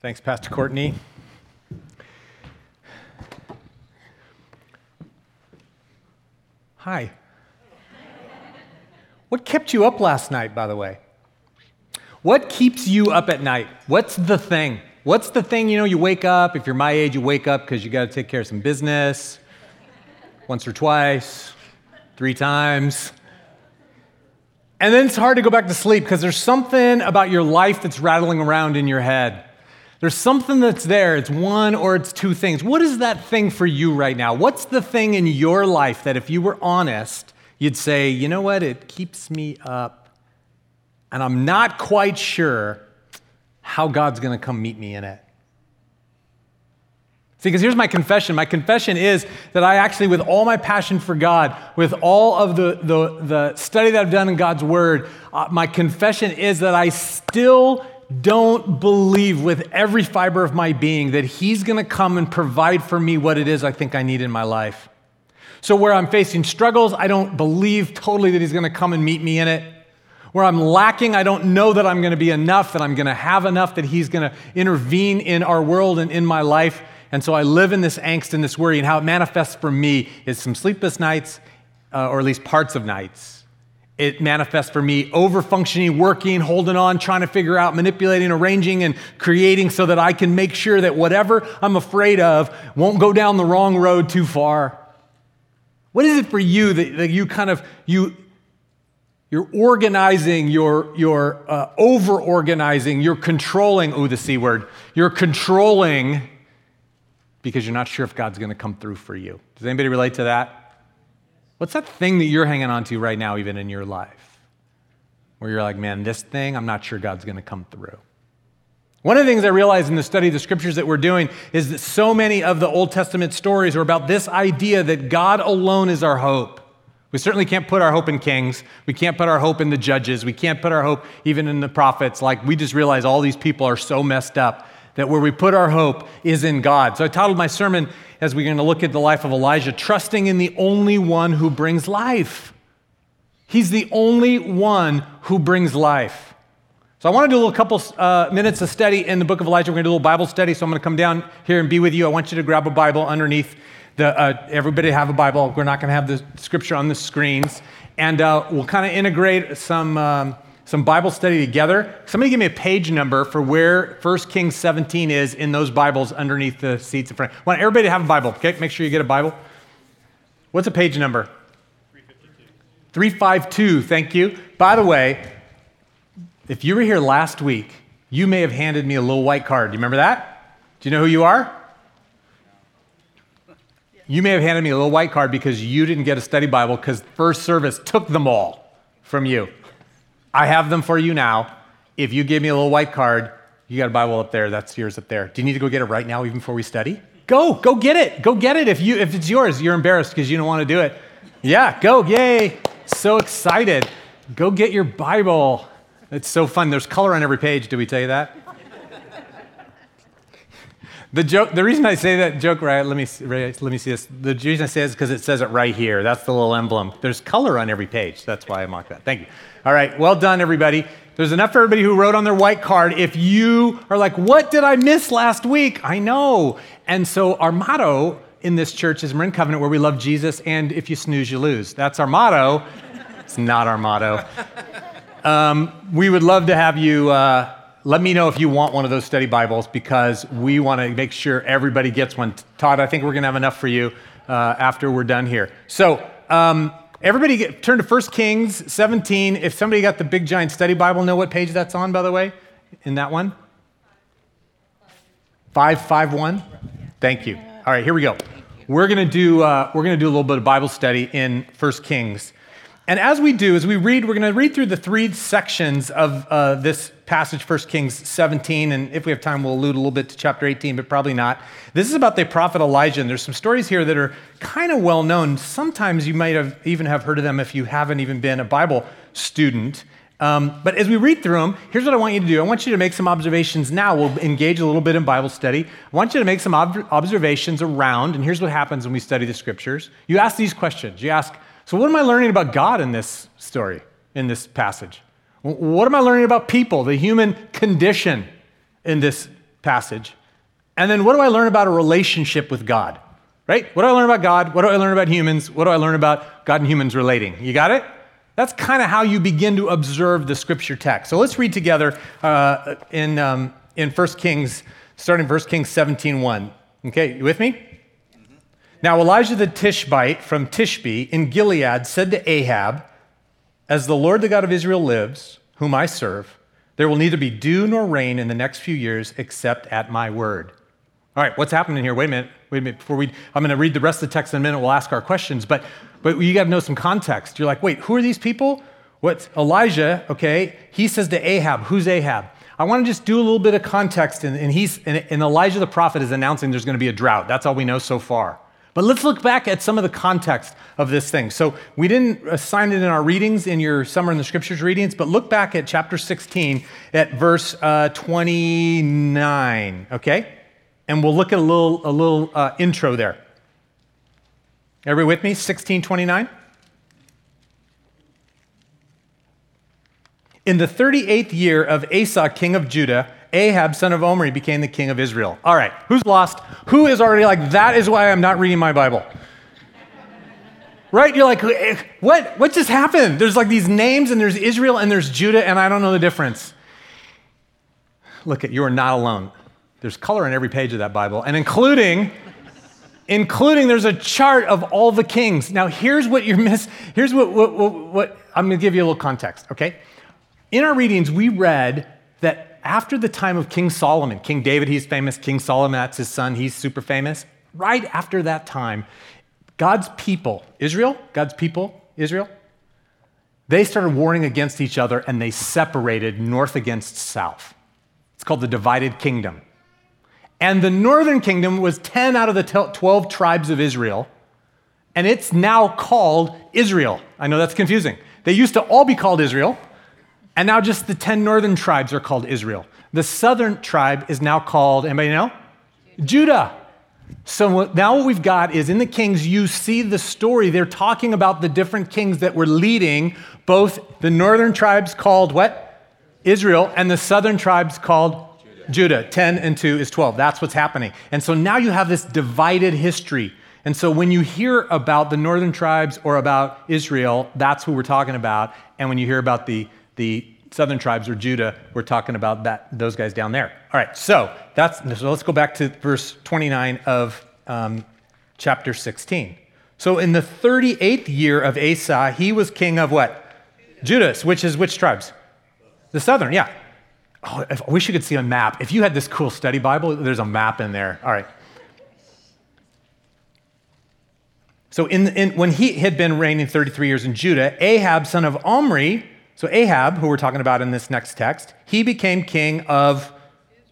Thanks, Pastor Courtney. Hi. What kept you up last night, by the way? What keeps you up at night? What's the thing? What's the thing, you know, you wake up, if you're my age, you wake up because you got to take care of some business once or twice, three times. And then it's hard to go back to sleep because there's something about your life that's rattling around in your head. There's something that's there. It's one or it's two things. What is that thing for you right now? What's the thing in your life that if you were honest, you'd say, you know what, it keeps me up, and I'm not quite sure how God's going to come meet me in it? See, because here's my confession. My confession is that I actually, with all my passion for God, with all of the, the, the study that I've done in God's Word, uh, my confession is that I still don't believe with every fiber of my being that He's going to come and provide for me what it is I think I need in my life. So, where I'm facing struggles, I don't believe totally that He's going to come and meet me in it. Where I'm lacking, I don't know that I'm going to be enough, that I'm going to have enough, that He's going to intervene in our world and in my life. And so I live in this angst and this worry, and how it manifests for me is some sleepless nights, uh, or at least parts of nights. It manifests for me over functioning, working, holding on, trying to figure out, manipulating, arranging, and creating so that I can make sure that whatever I'm afraid of won't go down the wrong road too far. What is it for you that, that you kind of you you're organizing, you're, you're uh, over organizing, you're controlling, oh, the C word, you're controlling because you're not sure if God's going to come through for you. Does anybody relate to that? What's that thing that you're hanging on to right now, even in your life, where you're like, man, this thing, I'm not sure God's going to come through? One of the things I realized in the study of the scriptures that we're doing is that so many of the Old Testament stories are about this idea that God alone is our hope. We certainly can't put our hope in kings. We can't put our hope in the judges. We can't put our hope even in the prophets. Like, we just realize all these people are so messed up that where we put our hope is in God. So I titled my sermon as we're going to look at the life of Elijah, Trusting in the Only One Who Brings Life. He's the only one who brings life. So I want to do a couple uh, minutes of study in the book of Elijah. We're going to do a little Bible study. So I'm going to come down here and be with you. I want you to grab a Bible underneath the, uh, everybody have a Bible. We're not going to have the scripture on the screens. And uh, we'll kind of integrate some. Um, some Bible study together. Somebody give me a page number for where 1 Kings 17 is in those Bibles underneath the seats in front. I want everybody to have a Bible, okay? Make sure you get a Bible. What's a page number? 352. 352, thank you. By the way, if you were here last week, you may have handed me a little white card. Do you remember that? Do you know who you are? You may have handed me a little white card because you didn't get a study Bible because first service took them all from you. I have them for you now. If you give me a little white card, you got a Bible up there. That's yours up there. Do you need to go get it right now, even before we study? Go, go get it. Go get it. If you if it's yours, you're embarrassed because you don't want to do it. Yeah, go. Yay. So excited. Go get your Bible. It's so fun. There's color on every page. Did we tell you that? The joke, the reason I say that joke, right? Let me let me see this. The reason I say this is because it says it right here. That's the little emblem. There's color on every page. That's why I mock that. Thank you. All right, well done, everybody. There's enough for everybody who wrote on their white card. If you are like, what did I miss last week? I know. And so our motto in this church is Marin Covenant, where we love Jesus, and if you snooze, you lose. That's our motto. it's not our motto. Um, we would love to have you. Uh, let me know if you want one of those study Bibles because we want to make sure everybody gets one. Todd, I think we're going to have enough for you uh, after we're done here. So, um, everybody get, turn to 1 Kings 17. If somebody got the big giant study Bible, know what page that's on, by the way, in that one? 551? Thank you. All right, here we go. We're going to do uh, we're going to do a little bit of Bible study in 1 Kings. And as we do, as we read, we're going to read through the three sections of uh, this passage, 1 Kings 17. And if we have time, we'll allude a little bit to chapter 18, but probably not. This is about the prophet Elijah. And there's some stories here that are kind of well known. Sometimes you might have even have heard of them if you haven't even been a Bible student. Um, but as we read through them, here's what I want you to do. I want you to make some observations now. We'll engage a little bit in Bible study. I want you to make some ob- observations around, and here's what happens when we study the scriptures. You ask these questions. You ask, so, what am I learning about God in this story, in this passage? What am I learning about people, the human condition in this passage. And then what do I learn about a relationship with God? Right? What do I learn about God? What do I learn about humans? What do I learn about God and humans relating? You got it? That's kind of how you begin to observe the scripture text. So let's read together uh, in, um, in 1 Kings, starting 1 Kings 17 1. Okay, you with me? Now Elijah the Tishbite from Tishbe in Gilead said to Ahab, As the Lord the God of Israel lives, whom I serve, there will neither be dew nor rain in the next few years except at my word. All right, what's happening here? Wait a minute. Wait a minute. Before we, I'm going to read the rest of the text in a minute. We'll ask our questions. But, but you got to know some context. You're like, wait, who are these people? What's Elijah? Okay, he says to Ahab, who's Ahab? I want to just do a little bit of context. And, and he's, and, and Elijah the prophet is announcing there's going to be a drought. That's all we know so far. But let's look back at some of the context of this thing. So we didn't assign it in our readings in your summer in the scriptures readings, but look back at chapter 16 at verse uh, 29, okay? And we'll look at a little, a little uh, intro there. Everybody with me? 1629. In the 38th year of Asa, king of Judah, Ahab, son of Omri, became the king of Israel. All right, who's lost? Who is already like, that is why I'm not reading my Bible? right? You're like, eh, what? What just happened? There's like these names, and there's Israel, and there's Judah, and I don't know the difference. Look at you are not alone. There's color in every page of that Bible, and including including there's a chart of all the kings. Now, here's what you're miss. Here's what, what, what, what I'm going to give you a little context, okay? In our readings, we read that after the time of King Solomon, King David, he's famous, King Solomon, that's his son, he's super famous. Right after that time, God's people, Israel, God's people, Israel, they started warring against each other and they separated north against south. It's called the divided kingdom. And the northern kingdom was 10 out of the 12 tribes of Israel, and it's now called Israel. I know that's confusing. They used to all be called Israel, and now just the 10 northern tribes are called Israel. The southern tribe is now called, anybody know? Judah. So now what we've got is in the kings, you see the story. They're talking about the different kings that were leading both the northern tribes called what? Israel, and the southern tribes called Judah. Judah. 10 and 2 is 12. That's what's happening. And so now you have this divided history. And so when you hear about the northern tribes or about Israel, that's who we're talking about. And when you hear about the the southern tribes or Judah, we're talking about that, those guys down there. All right, so, that's, so let's go back to verse 29 of um, chapter 16. So in the 38th year of Asa, he was king of what? Judas, which is which tribes? The southern, yeah. Oh, I wish you could see a map. If you had this cool study Bible, there's a map in there. All right. So in, in, when he had been reigning 33 years in Judah, Ahab, son of Omri, so Ahab, who we're talking about in this next text, he became king of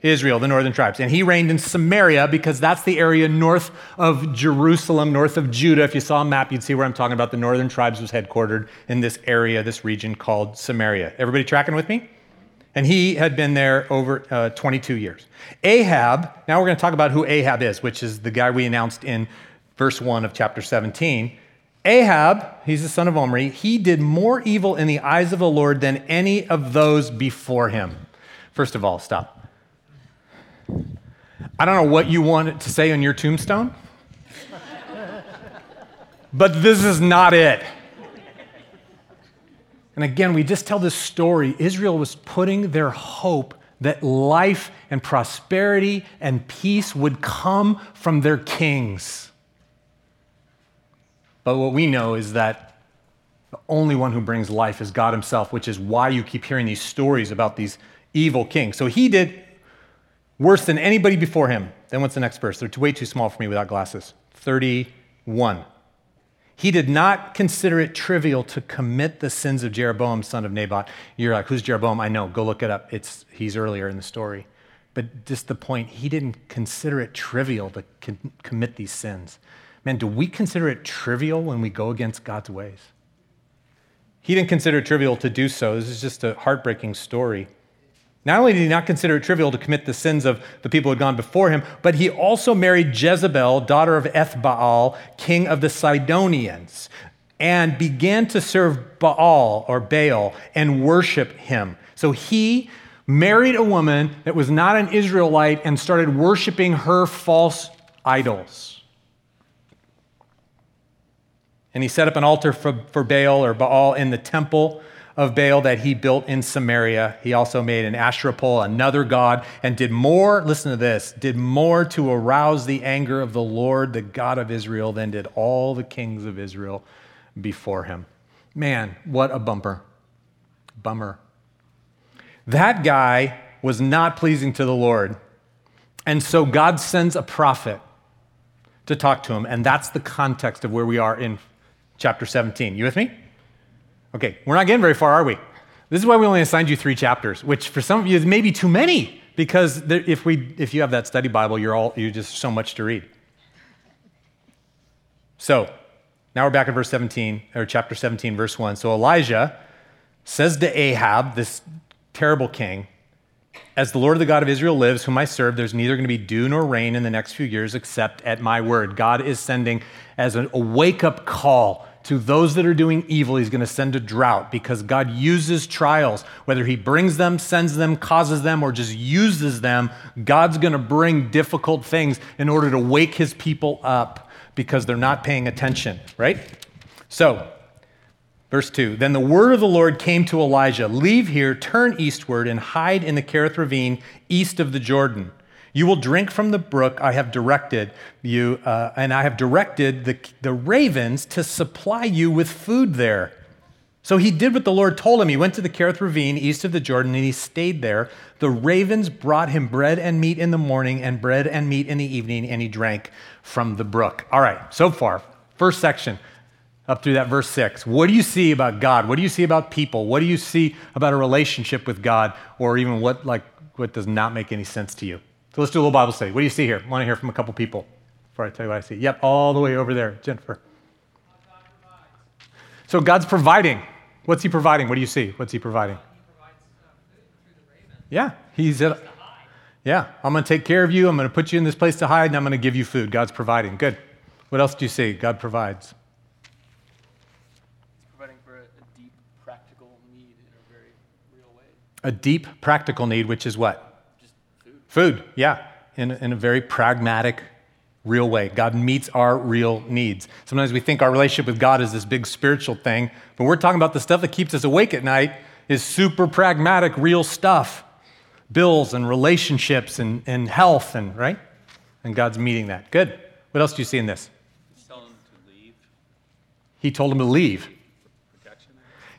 Israel, the northern tribes. And he reigned in Samaria because that's the area north of Jerusalem, north of Judah. If you saw a map, you'd see where I'm talking about. The northern tribes was headquartered in this area, this region called Samaria. Everybody tracking with me? And he had been there over uh, 22 years. Ahab, now we're going to talk about who Ahab is, which is the guy we announced in verse 1 of chapter 17. Ahab, he's the son of Omri, he did more evil in the eyes of the Lord than any of those before him. First of all, stop. I don't know what you want to say on your tombstone, but this is not it. And again, we just tell this story. Israel was putting their hope that life and prosperity and peace would come from their kings. But what we know is that the only one who brings life is God Himself, which is why you keep hearing these stories about these evil kings. So he did worse than anybody before him. Then what's the next verse? They're way too small for me without glasses. 31. He did not consider it trivial to commit the sins of Jeroboam, son of Nebat. You're like, who's Jeroboam? I know. Go look it up. It's, he's earlier in the story. But just the point, he didn't consider it trivial to commit these sins. Man, do we consider it trivial when we go against God's ways? He didn't consider it trivial to do so. This is just a heartbreaking story. Not only did he not consider it trivial to commit the sins of the people who had gone before him, but he also married Jezebel, daughter of Ethbaal, king of the Sidonians, and began to serve Baal or Baal and worship him. So he married a woman that was not an Israelite and started worshiping her false idols. And he set up an altar for, for Baal or Baal in the temple of Baal that he built in Samaria. He also made an Asherah pole, another god, and did more, listen to this, did more to arouse the anger of the Lord, the God of Israel, than did all the kings of Israel before him. Man, what a bumper. Bummer. That guy was not pleasing to the Lord. And so God sends a prophet to talk to him. And that's the context of where we are in chapter 17. You with me? Okay, we're not getting very far, are we? This is why we only assigned you three chapters, which for some of you is maybe too many, because there, if, we, if you have that study Bible, you're all you're just so much to read. So now we're back in verse 17, or chapter 17, verse 1. So Elijah says to Ahab, this terrible king, as the Lord, of the God of Israel, lives, whom I serve, there's neither going to be dew nor rain in the next few years except at my word. God is sending as a wake up call to those that are doing evil. He's going to send a drought because God uses trials. Whether He brings them, sends them, causes them, or just uses them, God's going to bring difficult things in order to wake His people up because they're not paying attention, right? So, Verse 2 Then the word of the Lord came to Elijah Leave here, turn eastward, and hide in the Kerith ravine east of the Jordan. You will drink from the brook I have directed you, uh, and I have directed the, the ravens to supply you with food there. So he did what the Lord told him. He went to the Kerith ravine east of the Jordan, and he stayed there. The ravens brought him bread and meat in the morning, and bread and meat in the evening, and he drank from the brook. All right, so far, first section up through that verse 6. What do you see about God? What do you see about people? What do you see about a relationship with God or even what like what does not make any sense to you? So let's do a little Bible study. What do you see here? I want to hear from a couple people before I tell you what I see. Yep, all the way over there, Jennifer. So God's providing. What's he providing? What do you see? What's he providing? Uh, yeah, he's at, yeah, I'm going to take care of you. I'm going to put you in this place to hide, and I'm going to give you food. God's providing. Good. What else do you see? God provides. He's providing for a, a deep practical need in a very real way. A deep practical need, which is what? Food. yeah, in, in a very pragmatic, real way. God meets our real needs. Sometimes we think our relationship with God is this big spiritual thing, but we're talking about the stuff that keeps us awake at night is super pragmatic, real stuff bills and relationships and, and health, and right? And God's meeting that. Good. What else do you see in this? Tell him to leave. He told him to leave. Protection.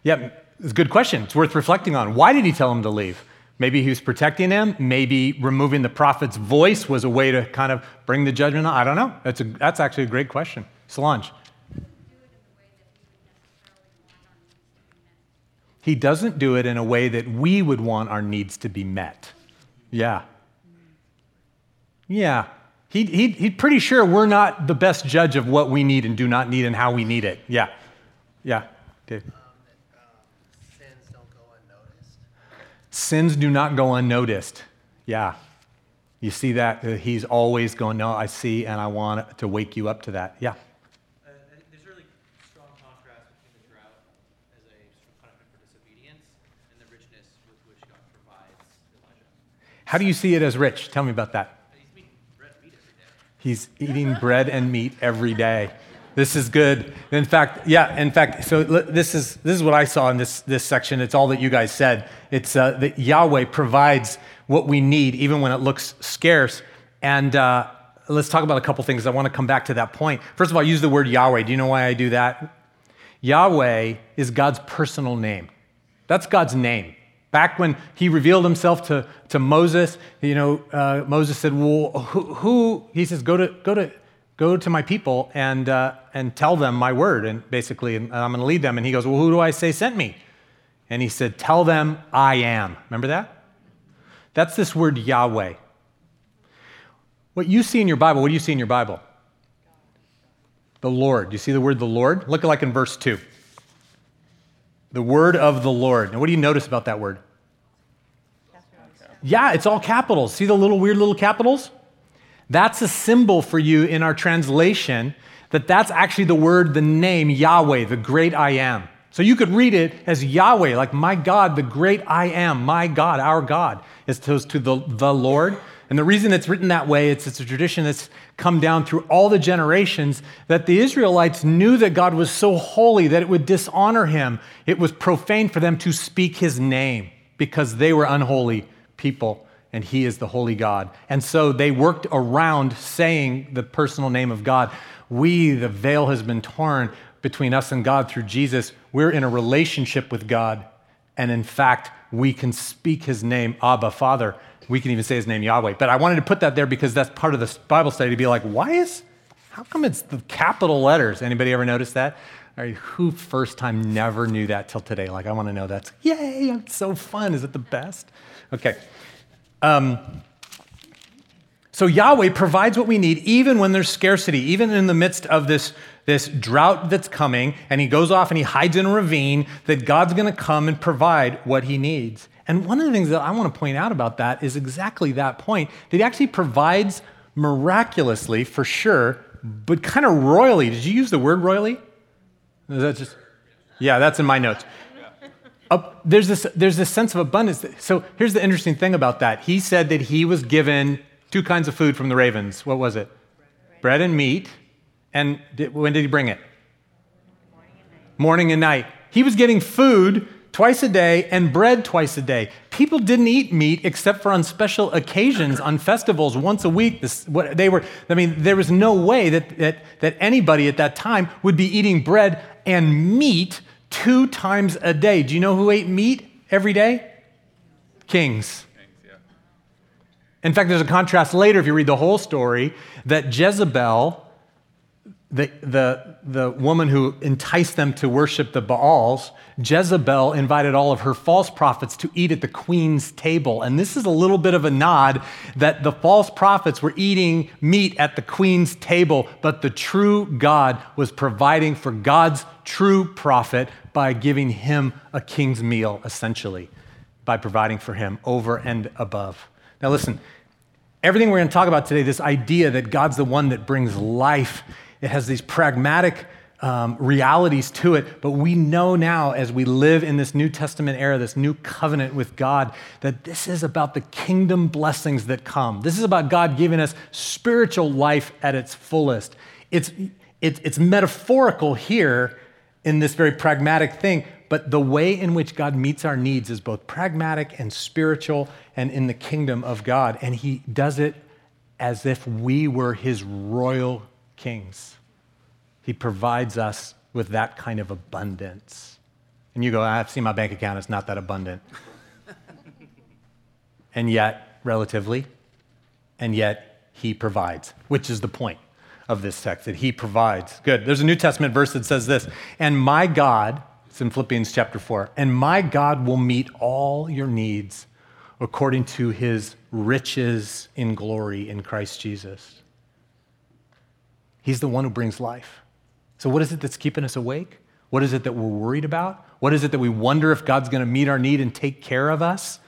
Yep. It's a good question. It's worth reflecting on. Why did he tell him to leave? Maybe he was protecting him. Maybe removing the prophet's voice was a way to kind of bring the judgment on. I don't know. That's, a, that's actually a great question. Solange. He doesn't do it in a way that we would want our needs to be met. Yeah. Yeah. He, he, he's pretty sure we're not the best judge of what we need and do not need and how we need it. Yeah. Yeah. Dave. Sins do not go unnoticed. Yeah. You see that? Uh, he's always going, No, I see, and I want to wake you up to that. Yeah. There's really strong contrast between the drought as a punishment for disobedience and the richness with which God provides Elijah. How do you see it as rich? Tell me about that. He's eating bread and meat every day. This is good. In fact, yeah, in fact, so this is, this is what I saw in this, this section. It's all that you guys said. It's uh, that Yahweh provides what we need, even when it looks scarce. And uh, let's talk about a couple things. I want to come back to that point. First of all, I use the word Yahweh. Do you know why I do that? Yahweh is God's personal name. That's God's name. Back when he revealed himself to, to Moses, you know, uh, Moses said, Well, who, who, he says, go to, go to, go to my people and, uh, and tell them my word, and basically, and I'm going to lead them. And he goes, Well, who do I say sent me? And he said, Tell them I am. Remember that? That's this word Yahweh. What you see in your Bible, what do you see in your Bible? The Lord. You see the word the Lord? Look like in verse 2. The word of the Lord. Now, what do you notice about that word? Yeah, it's all capitals. See the little weird little capitals? That's a symbol for you in our translation that that's actually the word, the name, Yahweh, the great I am. So you could read it as Yahweh, like my God, the great I am, my God, our God, as opposed to the, the Lord. And the reason it's written that way, it's, it's a tradition that's come down through all the generations that the Israelites knew that God was so holy that it would dishonor him. It was profane for them to speak his name because they were unholy people and he is the holy God. And so they worked around saying the personal name of God. We, the veil has been torn between us and God through Jesus. We're in a relationship with God. And in fact, we can speak his name, Abba, Father. We can even say his name, Yahweh. But I wanted to put that there because that's part of the Bible study to be like, why is, how come it's the capital letters? Anybody ever notice that? Who first time never knew that till today? Like, I want to know that. Yay, it's so fun. Is it the best? Okay. Um, so Yahweh provides what we need even when there's scarcity, even in the midst of this, this drought that's coming, and he goes off and he hides in a ravine, that God's going to come and provide what he needs. And one of the things that I want to point out about that is exactly that point that he actually provides miraculously, for sure, but kind of royally. Did you use the word royally? Is that just? Yeah, that's in my notes. There's, this, there's this sense of abundance. So here's the interesting thing about that. He said that he was given two kinds of food from the ravens. What was it? Bread, and meat. And did, when did he bring it? Morning and night. Morning and night. He was getting food twice a day and bread twice a day. People didn't eat meat except for on special occasions, on festivals, once a week. This, what, they were, I mean, there was no way that, that, that anybody at that time would be eating bread and meat two times a day. Do you know who ate meat every day? Kings. In fact, there's a contrast later if you read the whole story that Jezebel the, the, the woman who enticed them to worship the Baals, Jezebel invited all of her false prophets to eat at the queen's table. And this is a little bit of a nod that the false prophets were eating meat at the queen's table, but the true God was providing for God's true prophet by giving him a king's meal, essentially, by providing for him over and above. Now, listen, everything we're going to talk about today, this idea that God's the one that brings life it has these pragmatic um, realities to it. But we know now, as we live in this New Testament era, this new covenant with God, that this is about the kingdom blessings that come. This is about God giving us spiritual life at its fullest. It's, it, it's metaphorical here in this very pragmatic thing, but the way in which God meets our needs is both pragmatic and spiritual and in the kingdom of God. And He does it as if we were His royal kings. He provides us with that kind of abundance. And you go, I've seen my bank account, it's not that abundant. and yet, relatively, and yet, He provides, which is the point of this text, that He provides. Good. There's a New Testament verse that says this, and my God, it's in Philippians chapter 4, and my God will meet all your needs according to His riches in glory in Christ Jesus. He's the one who brings life. So, what is it that's keeping us awake? What is it that we're worried about? What is it that we wonder if God's going to meet our need and take care of us?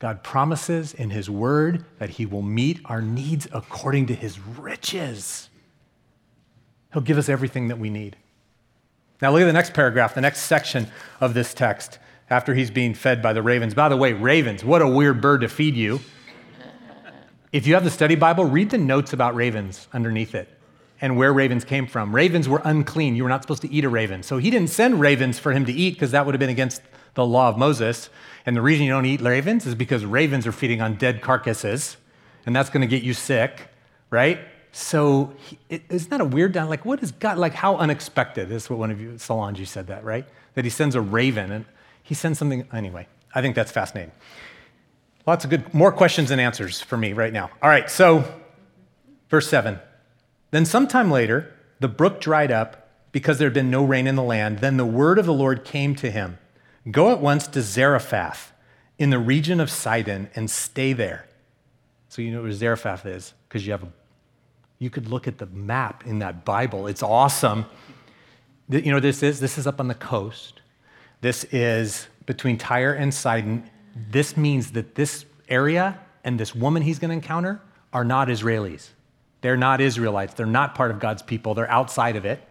God promises in His Word that He will meet our needs according to His riches. He'll give us everything that we need. Now, look at the next paragraph, the next section of this text, after he's being fed by the ravens. By the way, ravens, what a weird bird to feed you. If you have the study Bible, read the notes about ravens underneath it and where ravens came from. Ravens were unclean. You were not supposed to eat a raven. So he didn't send ravens for him to eat because that would have been against the law of Moses. And the reason you don't eat ravens is because ravens are feeding on dead carcasses, and that's going to get you sick, right? So is isn't that a weird down? Like, what is God like? How unexpected? This is what one of you, Solange, said that, right? That he sends a raven, and he sends something anyway. I think that's fascinating. Lots of good, more questions and answers for me right now. All right, so verse 7. Then sometime later, the brook dried up because there had been no rain in the land. Then the word of the Lord came to him Go at once to Zarephath in the region of Sidon and stay there. So you know where Zarephath is because you have a, you could look at the map in that Bible. It's awesome. You know this is? This is up on the coast. This is between Tyre and Sidon this means that this area and this woman he's going to encounter are not Israelis. They're not Israelites. They're not part of God's people. They're outside of it.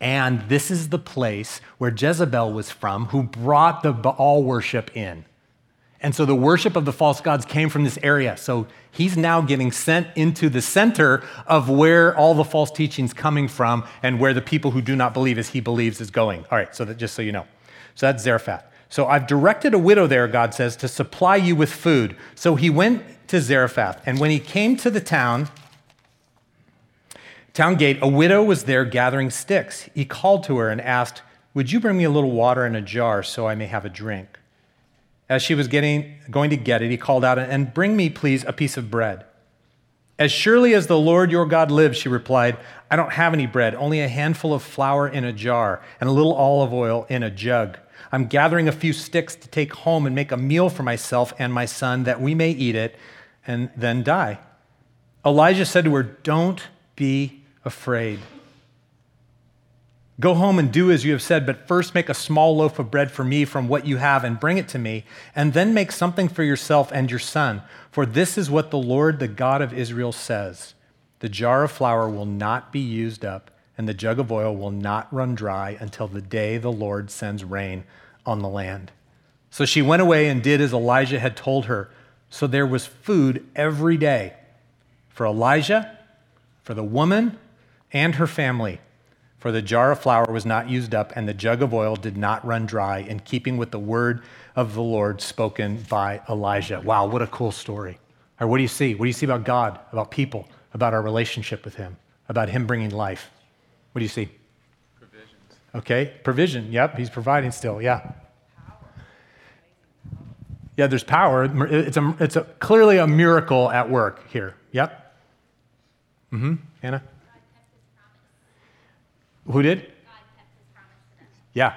And this is the place where Jezebel was from, who brought the Baal worship in. And so the worship of the false gods came from this area. So he's now getting sent into the center of where all the false teachings coming from and where the people who do not believe as he believes is going. All right, so that just so you know. So that's Zarephath. So I've directed a widow there, God says, to supply you with food. So he went to Zarephath, and when he came to the town, town gate, a widow was there gathering sticks. He called to her and asked, Would you bring me a little water in a jar so I may have a drink? As she was getting, going to get it, he called out, And bring me, please, a piece of bread. As surely as the Lord your God lives, she replied, I don't have any bread, only a handful of flour in a jar and a little olive oil in a jug. I'm gathering a few sticks to take home and make a meal for myself and my son that we may eat it and then die. Elijah said to her, Don't be afraid. Go home and do as you have said, but first make a small loaf of bread for me from what you have and bring it to me, and then make something for yourself and your son. For this is what the Lord, the God of Israel, says The jar of flour will not be used up, and the jug of oil will not run dry until the day the Lord sends rain on the land. So she went away and did as Elijah had told her. So there was food every day for Elijah, for the woman, and her family. For the jar of flour was not used up, and the jug of oil did not run dry, in keeping with the word of the Lord spoken by Elijah. Wow, what a cool story. Or what do you see? What do you see about God, about people, about our relationship with Him, about Him bringing life? What do you see? Provisions. Okay, provision. Yep, He's providing still. Yeah. Yeah, there's power. It's, a, it's a, clearly a miracle at work here. Yep. Mm hmm. Anna? Who did? Yeah.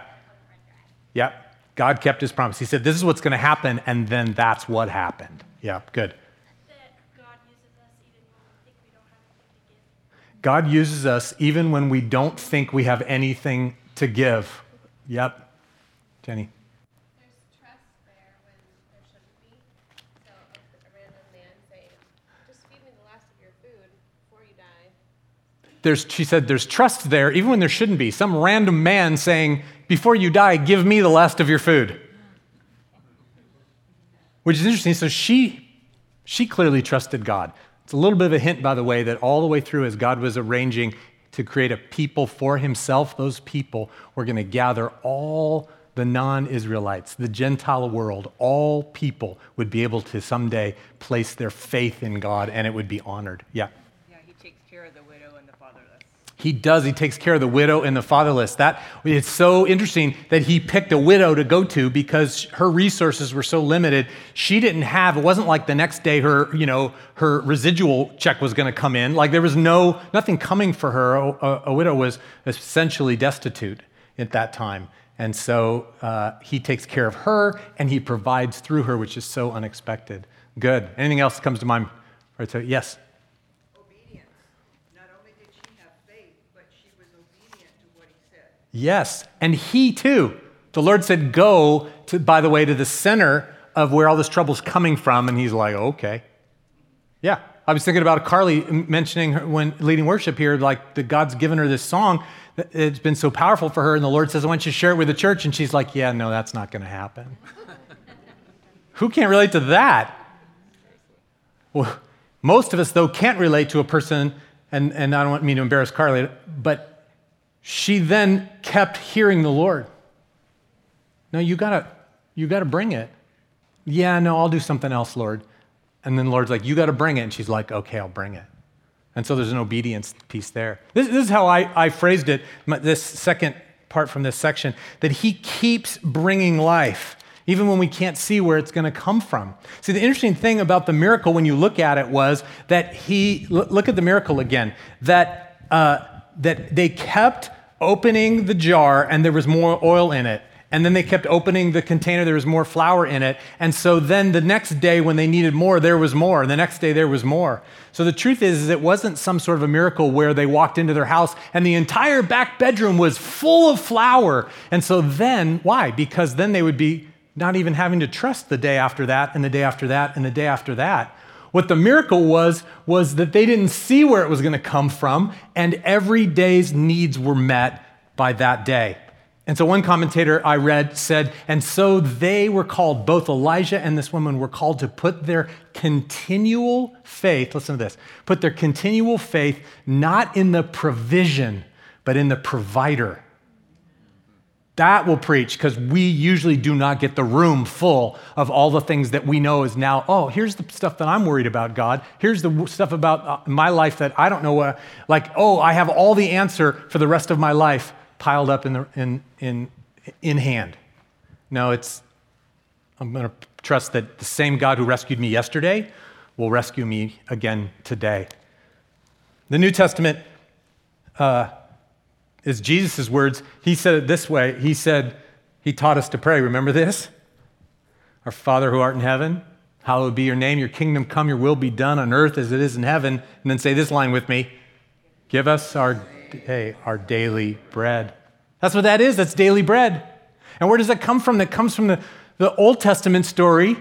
Yep. God kept his promise. He said, This is what's going to happen, and then that's what happened. Yeah, good. God uses us even when we don't think we have anything to give. Yep. Jenny. There's trust there when there shouldn't be. So random man saying, just feed me the last of your food before you die. There's, she said, there's trust there, even when there shouldn't be. Some random man saying, Before you die, give me the last of your food. Which is interesting. So she, she clearly trusted God. It's a little bit of a hint, by the way, that all the way through, as God was arranging to create a people for himself, those people were going to gather all the non Israelites, the Gentile world, all people would be able to someday place their faith in God and it would be honored. Yeah. Yeah, he takes care of the widow and the fatherless. He does. He takes care of the widow and the fatherless. That it's so interesting that he picked a widow to go to because her resources were so limited. She didn't have. It wasn't like the next day her, you know, her residual check was going to come in. Like there was no nothing coming for her. A, a, a widow was essentially destitute at that time, and so uh, he takes care of her and he provides through her, which is so unexpected. Good. Anything else comes to mind? Right. So yes. obedience. Not only did she have faith, but she was obedient to what he said. Yes, and he too. The Lord said, Go, to, by the way, to the center of where all this trouble's coming from. And he's like, Okay. Yeah. I was thinking about Carly mentioning her when leading worship here, like that God's given her this song. It's been so powerful for her. And the Lord says, I want you to share it with the church. And she's like, Yeah, no, that's not going to happen. Who can't relate to that? Well, most of us, though, can't relate to a person, and, and I don't mean to embarrass Carly, but she then kept hearing the Lord. No, you gotta, you gotta bring it. Yeah, no, I'll do something else, Lord. And then the Lord's like, you gotta bring it. And she's like, okay, I'll bring it. And so there's an obedience piece there. This, this is how I, I phrased it, this second part from this section, that he keeps bringing life, even when we can't see where it's gonna come from. See, the interesting thing about the miracle when you look at it was that he, look at the miracle again, that, uh, that they kept opening the jar and there was more oil in it. And then they kept opening the container, there was more flour in it. And so then the next day, when they needed more, there was more. And the next day, there was more. So the truth is, is, it wasn't some sort of a miracle where they walked into their house and the entire back bedroom was full of flour. And so then, why? Because then they would be not even having to trust the day after that, and the day after that, and the day after that. What the miracle was, was that they didn't see where it was going to come from, and every day's needs were met by that day. And so one commentator I read said, and so they were called, both Elijah and this woman were called to put their continual faith, listen to this, put their continual faith not in the provision, but in the provider. That will preach because we usually do not get the room full of all the things that we know is now, oh, here's the stuff that I'm worried about, God. Here's the stuff about uh, my life that I don't know what, like, oh, I have all the answer for the rest of my life piled up in, the, in, in, in hand. No, it's, I'm going to trust that the same God who rescued me yesterday will rescue me again today. The New Testament uh, is Jesus' words. He said it this way He said, He taught us to pray. Remember this? Our Father who art in heaven, hallowed be your name, your kingdom come, your will be done on earth as it is in heaven. And then say this line with me Give us our, hey, our daily bread. That's what that is. That's daily bread. And where does that come from? That comes from the, the Old Testament story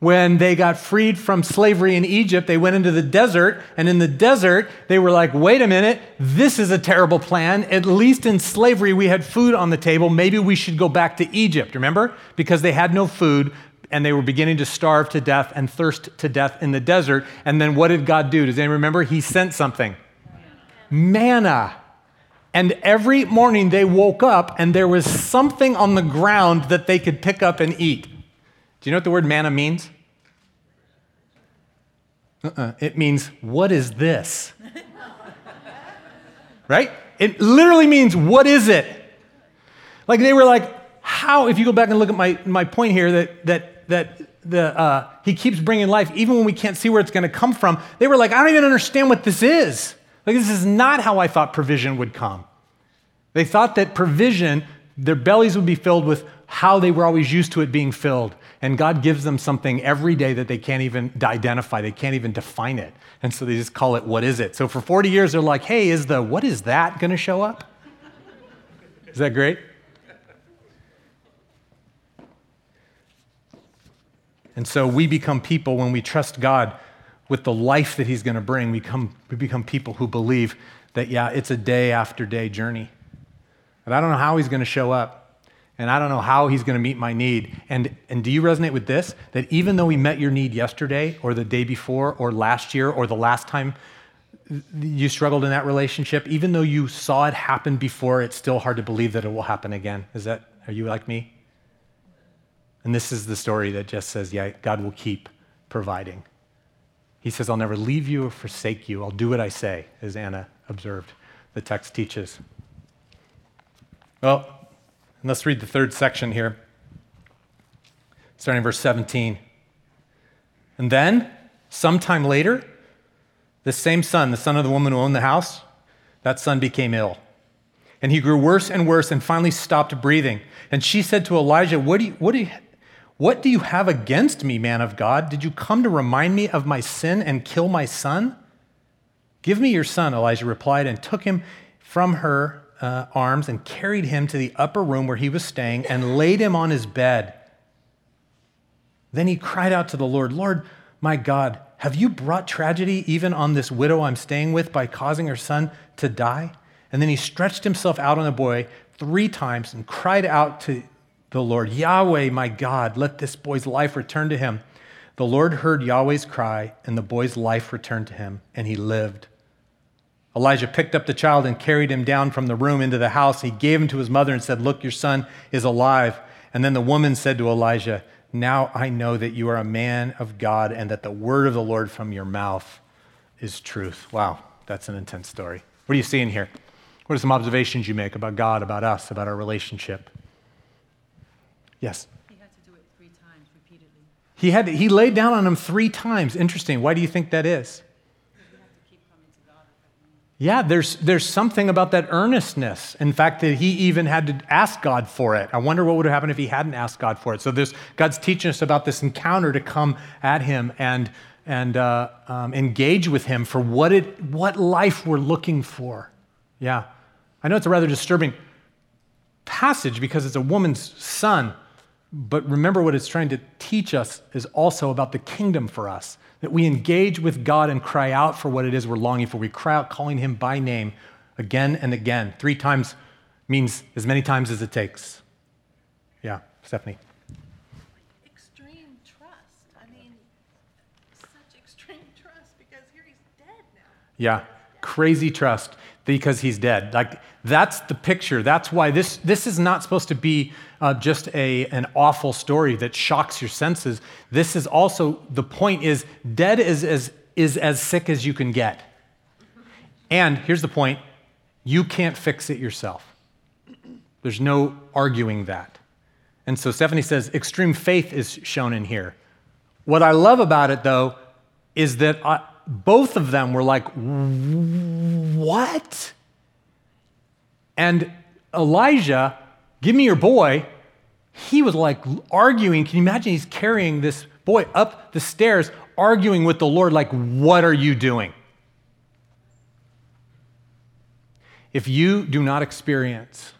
when they got freed from slavery in Egypt, they went into the desert, and in the desert, they were like, wait a minute, this is a terrible plan. At least in slavery, we had food on the table. Maybe we should go back to Egypt, remember? Because they had no food, and they were beginning to starve to death and thirst to death in the desert. And then what did God do? Does anyone remember? He sent something manna. And every morning they woke up, and there was something on the ground that they could pick up and eat. Do you know what the word manna means? Uh-uh. It means, what is this? right? It literally means, what is it? Like they were like, how, if you go back and look at my, my point here, that, that, that the, uh, he keeps bringing life, even when we can't see where it's going to come from, they were like, I don't even understand what this is. Like, this is not how I thought provision would come. They thought that provision, their bellies would be filled with how they were always used to it being filled. And God gives them something every day that they can't even identify, they can't even define it. And so they just call it, what is it? So for 40 years, they're like, hey, is the what is that going to show up? Is that great? And so we become people when we trust God with the life that He's going to bring. We, come, we become people who believe that, yeah, it's a day after day journey. And I don't know how He's going to show up and I don't know how he's going to meet my need. And, and do you resonate with this? That even though he met your need yesterday or the day before or last year or the last time you struggled in that relationship, even though you saw it happen before, it's still hard to believe that it will happen again. Is that, are you like me? And this is the story that just says, yeah, God will keep providing. He says, I'll never leave you or forsake you. I'll do what I say, as Anna observed, the text teaches. Well, and let's read the third section here, starting verse 17. And then, sometime later, the same son, the son of the woman who owned the house, that son became ill. And he grew worse and worse and finally stopped breathing. And she said to Elijah, What do you, what do you, what do you have against me, man of God? Did you come to remind me of my sin and kill my son? Give me your son, Elijah replied, and took him from her uh, arms and carried him to the upper room where he was staying and laid him on his bed. Then he cried out to the Lord, Lord, my God, have you brought tragedy even on this widow I'm staying with by causing her son to die? And then he stretched himself out on the boy three times and cried out to the Lord, Yahweh, my God, let this boy's life return to him. The Lord heard Yahweh's cry, and the boy's life returned to him, and he lived. Elijah picked up the child and carried him down from the room into the house. He gave him to his mother and said, Look, your son is alive. And then the woman said to Elijah, Now I know that you are a man of God and that the word of the Lord from your mouth is truth. Wow, that's an intense story. What are you seeing here? What are some observations you make about God, about us, about our relationship? Yes? He had to do it three times repeatedly. He, had, he laid down on him three times. Interesting. Why do you think that is? Yeah, there's, there's something about that earnestness. In fact, that he even had to ask God for it. I wonder what would have happened if he hadn't asked God for it. So God's teaching us about this encounter to come at him and, and uh, um, engage with him for what, it, what life we're looking for. Yeah. I know it's a rather disturbing passage because it's a woman's son, but remember what it's trying to teach us is also about the kingdom for us that we engage with God and cry out for what it is we're longing for. We cry out calling him by name again and again. Three times means as many times as it takes. Yeah, Stephanie. extreme trust. I mean, such extreme trust because here he's dead now. Yeah, crazy trust because he's dead. Like that's the picture. That's why this this is not supposed to be uh, just a an awful story that shocks your senses. This is also the point is dead is as is as sick as you can get. And here's the point: you can't fix it yourself. There's no arguing that. And so Stephanie says extreme faith is shown in here. What I love about it, though, is that I, both of them were like, What? And Elijah, give me your boy, he was like arguing. Can you imagine he's carrying this boy up the stairs, arguing with the Lord, like, What are you doing? If you do not experience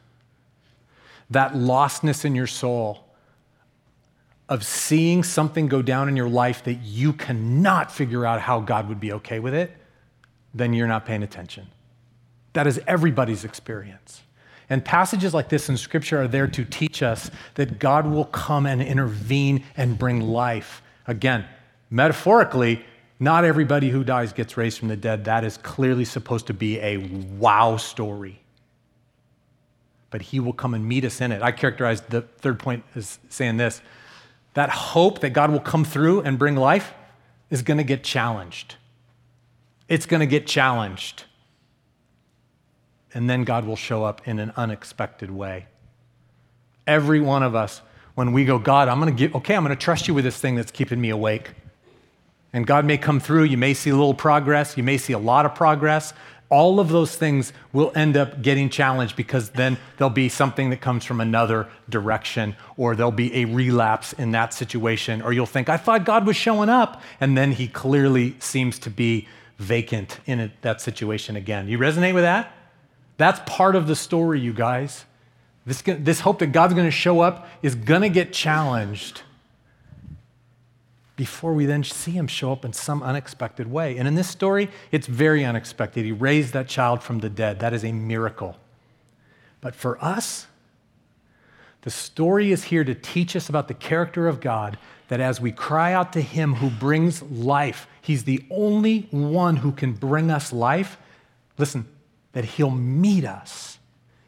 that lostness in your soul, of seeing something go down in your life that you cannot figure out how God would be okay with it, then you're not paying attention. That is everybody's experience. And passages like this in Scripture are there to teach us that God will come and intervene and bring life. Again, metaphorically, not everybody who dies gets raised from the dead. That is clearly supposed to be a wow story. But He will come and meet us in it. I characterize the third point as saying this that hope that God will come through and bring life is going to get challenged. It's going to get challenged. And then God will show up in an unexpected way. Every one of us, when we go, God, I'm going to give, okay, I'm going to trust you with this thing that's keeping me awake. And God may come through. You may see a little progress. You may see a lot of progress all of those things will end up getting challenged because then there'll be something that comes from another direction, or there'll be a relapse in that situation, or you'll think, I thought God was showing up, and then he clearly seems to be vacant in that situation again. You resonate with that? That's part of the story, you guys. This, this hope that God's going to show up is going to get challenged before we then see him show up in some unexpected way. And in this story, it's very unexpected. He raised that child from the dead. That is a miracle. But for us, the story is here to teach us about the character of God, that as we cry out to him who brings life, he's the only one who can bring us life. Listen, that he'll meet us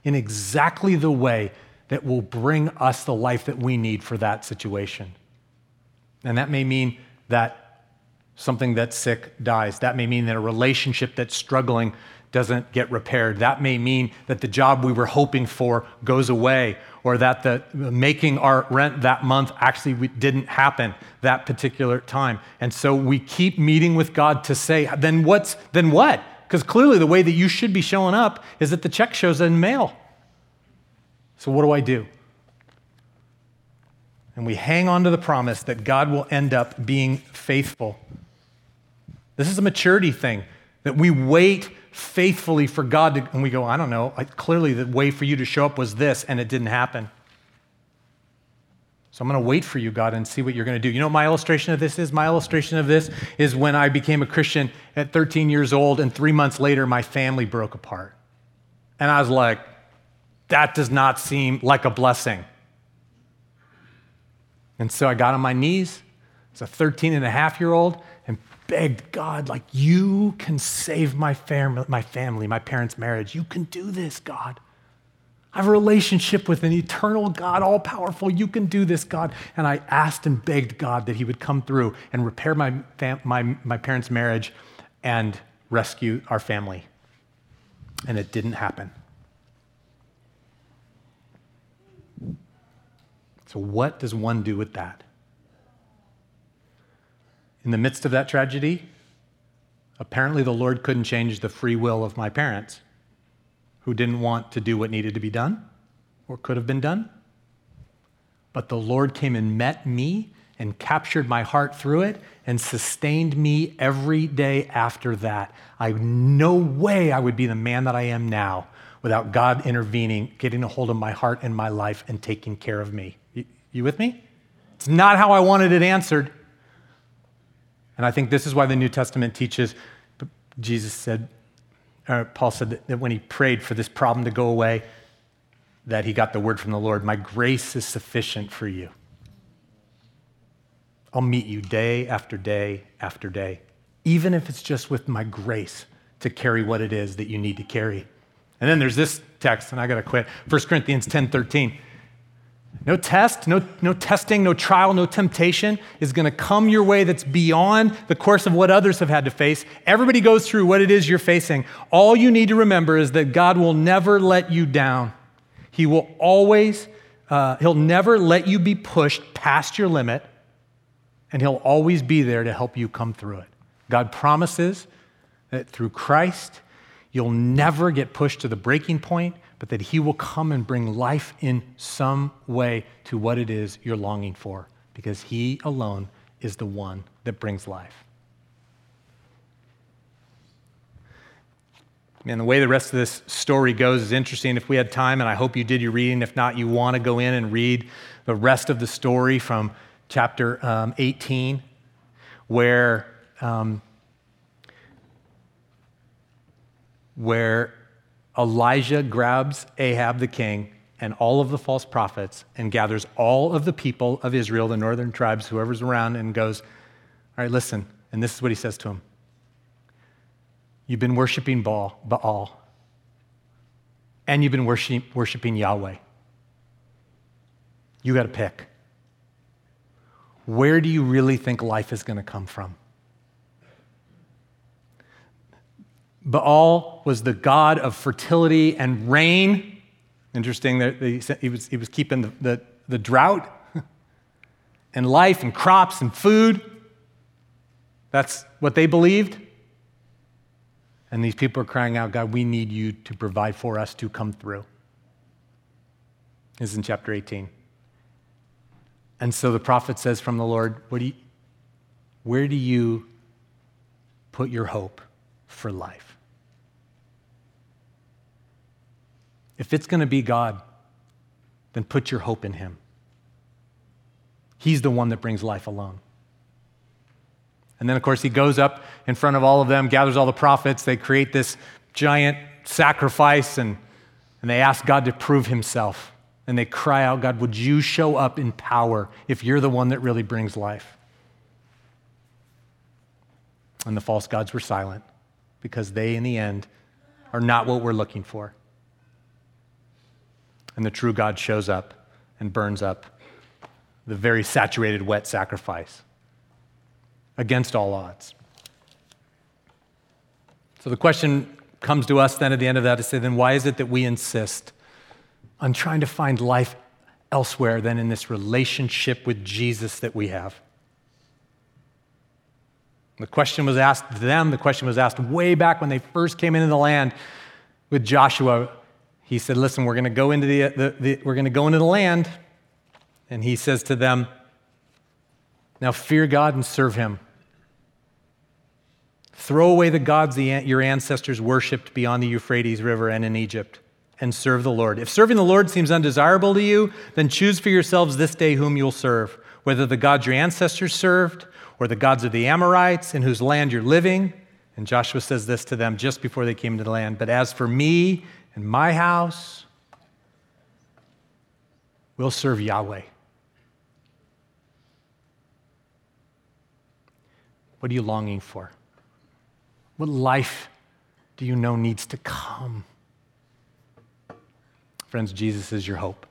in exactly the way that will bring us the life that we need for that situation. And that may mean that something that's sick dies. That may mean that a relationship that's struggling doesn't get repaired. That may mean that the job we were hoping for goes away, or that the making our rent that month actually didn't happen that particular time. And so we keep meeting with God to say, then what's then what? Because clearly the way that you should be showing up is that the check shows in mail. So what do I do? and we hang on to the promise that God will end up being faithful. This is a maturity thing that we wait faithfully for God to, and we go, I don't know, I, clearly the way for you to show up was this, and it didn't happen. So I'm going to wait for you, God, and see what you're going to do. You know what my illustration of this is? My illustration of this is when I became a Christian at 13 years old, and three months later, my family broke apart. And I was like, that does not seem like a blessing. And so I got on my knees as a 13 and a half year old and begged God, like, you can save my, fam- my family, my parents' marriage. You can do this, God. I have a relationship with an eternal God, all powerful. You can do this, God. And I asked and begged God that He would come through and repair my, fam- my, my parents' marriage and rescue our family. And it didn't happen. So, what does one do with that? In the midst of that tragedy, apparently the Lord couldn't change the free will of my parents who didn't want to do what needed to be done or could have been done. But the Lord came and met me and captured my heart through it and sustained me every day after that. I no way I would be the man that I am now without God intervening, getting a hold of my heart and my life and taking care of me. You with me? It's not how I wanted it answered. And I think this is why the New Testament teaches Jesus said, Paul said that when he prayed for this problem to go away, that he got the word from the Lord My grace is sufficient for you. I'll meet you day after day after day, even if it's just with my grace to carry what it is that you need to carry. And then there's this text, and I got to quit 1 Corinthians 10 13. No test, no, no testing, no trial, no temptation is going to come your way that's beyond the course of what others have had to face. Everybody goes through what it is you're facing. All you need to remember is that God will never let you down. He will always, uh, He'll never let you be pushed past your limit, and He'll always be there to help you come through it. God promises that through Christ, you'll never get pushed to the breaking point but that He will come and bring life in some way to what it is you're longing for, because He alone is the one that brings life. Man, the way the rest of this story goes is interesting. If we had time, and I hope you did your reading, if not, you want to go in and read the rest of the story from chapter um, 18, where, um, where Elijah grabs Ahab the king and all of the false prophets and gathers all of the people of Israel, the northern tribes, whoever's around, and goes, All right, listen. And this is what he says to him You've been worshiping Baal, Baal and you've been worshiping, worshiping Yahweh. You got to pick. Where do you really think life is going to come from? Baal was the god of fertility and rain. Interesting that he was, he was keeping the, the, the drought and life and crops and food. That's what they believed. And these people are crying out, God, we need you to provide for us to come through. This is in chapter 18. And so the prophet says from the Lord, do you, Where do you put your hope for life? If it's going to be God, then put your hope in Him. He's the one that brings life alone. And then, of course, he goes up in front of all of them, gathers all the prophets. They create this giant sacrifice, and, and they ask God to prove himself. And they cry out, God, would you show up in power if you're the one that really brings life? And the false gods were silent because they, in the end, are not what we're looking for and the true God shows up and burns up the very saturated, wet sacrifice against all odds. So the question comes to us then at the end of that to say, then why is it that we insist on trying to find life elsewhere than in this relationship with Jesus that we have? The question was asked them, the question was asked way back when they first came into the land with Joshua he said, Listen, we're going to go into the, the, the we're going to go into the land. And he says to them, Now fear God and serve him. Throw away the gods the, your ancestors worshiped beyond the Euphrates River and in Egypt, and serve the Lord. If serving the Lord seems undesirable to you, then choose for yourselves this day whom you'll serve, whether the gods your ancestors served or the gods of the Amorites in whose land you're living. And Joshua says this to them just before they came to the land. But as for me and my house, we'll serve Yahweh. What are you longing for? What life do you know needs to come? Friends, Jesus is your hope.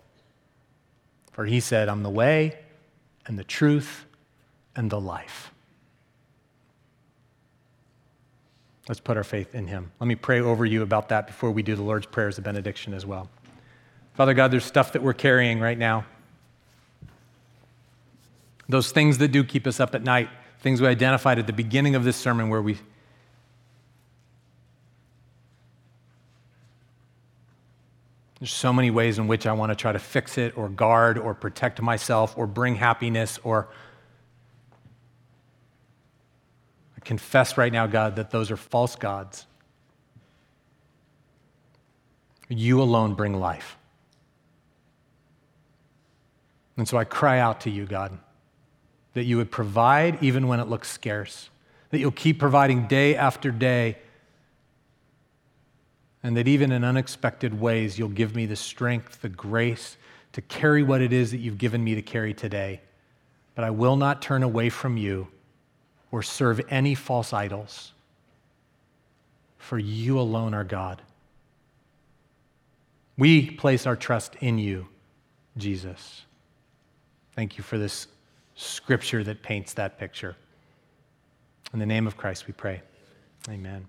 For he said, I'm the way and the truth and the life. Let's put our faith in him. Let me pray over you about that before we do the Lord's Prayer as a benediction as well. Father God, there's stuff that we're carrying right now. Those things that do keep us up at night, things we identified at the beginning of this sermon where we There's so many ways in which I want to try to fix it or guard or protect myself or bring happiness or confess right now, God, that those are false gods. You alone bring life. And so I cry out to you, God, that you would provide even when it looks scarce, that you'll keep providing day after day. and that even in unexpected ways, you'll give me the strength, the grace to carry what it is that you've given me to carry today. But I will not turn away from you or serve any false idols, for you alone are God. We place our trust in you, Jesus. Thank you for this scripture that paints that picture. In the name of Christ, we pray. Amen.